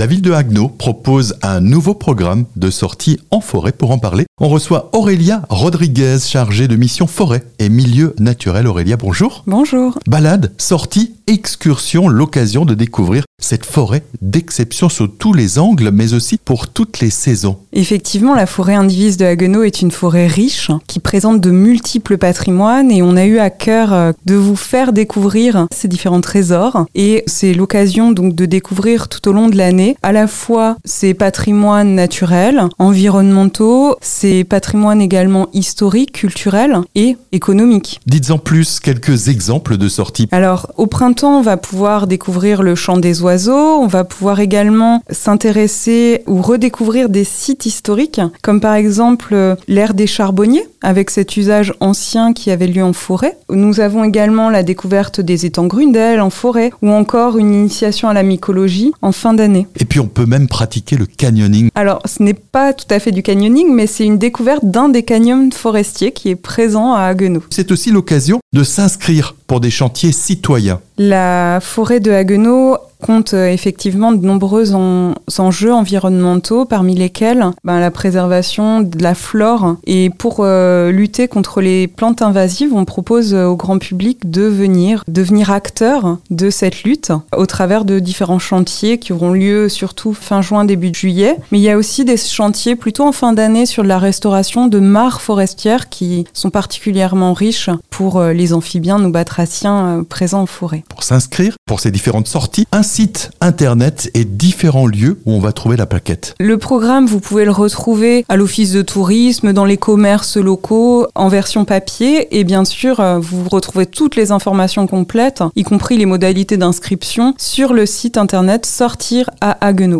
La ville de Haguenau propose un nouveau programme de sortie en forêt. Pour en parler, on reçoit Aurélia Rodriguez, chargée de mission forêt et milieu naturel. Aurélia, bonjour. Bonjour. Balade, sortie, excursion, l'occasion de découvrir cette forêt d'exception sous tous les angles, mais aussi pour toutes les saisons. Effectivement, la forêt indivise de Haguenau est une forêt riche qui présente de multiples patrimoines et on a eu à cœur euh, de vous faire découvrir ces différents trésors et c'est l'occasion donc de découvrir tout au long de l'année à la fois ces patrimoines naturels, environnementaux, ces patrimoines également historiques, culturels et économiques. Dites en plus quelques exemples de sorties. Alors, au printemps, on va pouvoir découvrir le chant des oiseaux, on va pouvoir également s'intéresser ou redécouvrir des sites historiques, comme par exemple euh, l'ère des charbonniers, avec cet usage ancien qui avait lieu en forêt. Nous avons également la découverte des étangs Grundel en forêt, ou encore une initiation à la mycologie en fin d'année. Et puis on peut même pratiquer le canyoning. Alors, ce n'est pas tout à fait du canyoning, mais c'est une découverte d'un des canyons forestiers qui est présent à Haguenau. C'est aussi l'occasion de s'inscrire pour des chantiers citoyens. La forêt de Haguenau compte euh, effectivement de nombreux enjeux environnementaux, parmi lesquels ben, la préservation de la flore. Et pour euh, lutter contre les plantes invasives, on propose au grand public de venir devenir acteur de cette lutte au travers de différents chantiers qui auront lieu surtout fin juin, début juillet. Mais il y a aussi des chantiers plutôt en fin d'année sur la restauration de mares forestières qui sont particulièrement riches pour euh, les amphibiens nous batraciens présents en forêt. Pour s'inscrire pour ces différentes sorties, site internet et différents lieux où on va trouver la plaquette. Le programme, vous pouvez le retrouver à l'office de tourisme, dans les commerces locaux, en version papier. Et bien sûr, euh, vous retrouvez toutes les informations complètes, y compris les modalités d'inscription, sur le site internet Sortir à Haguenau.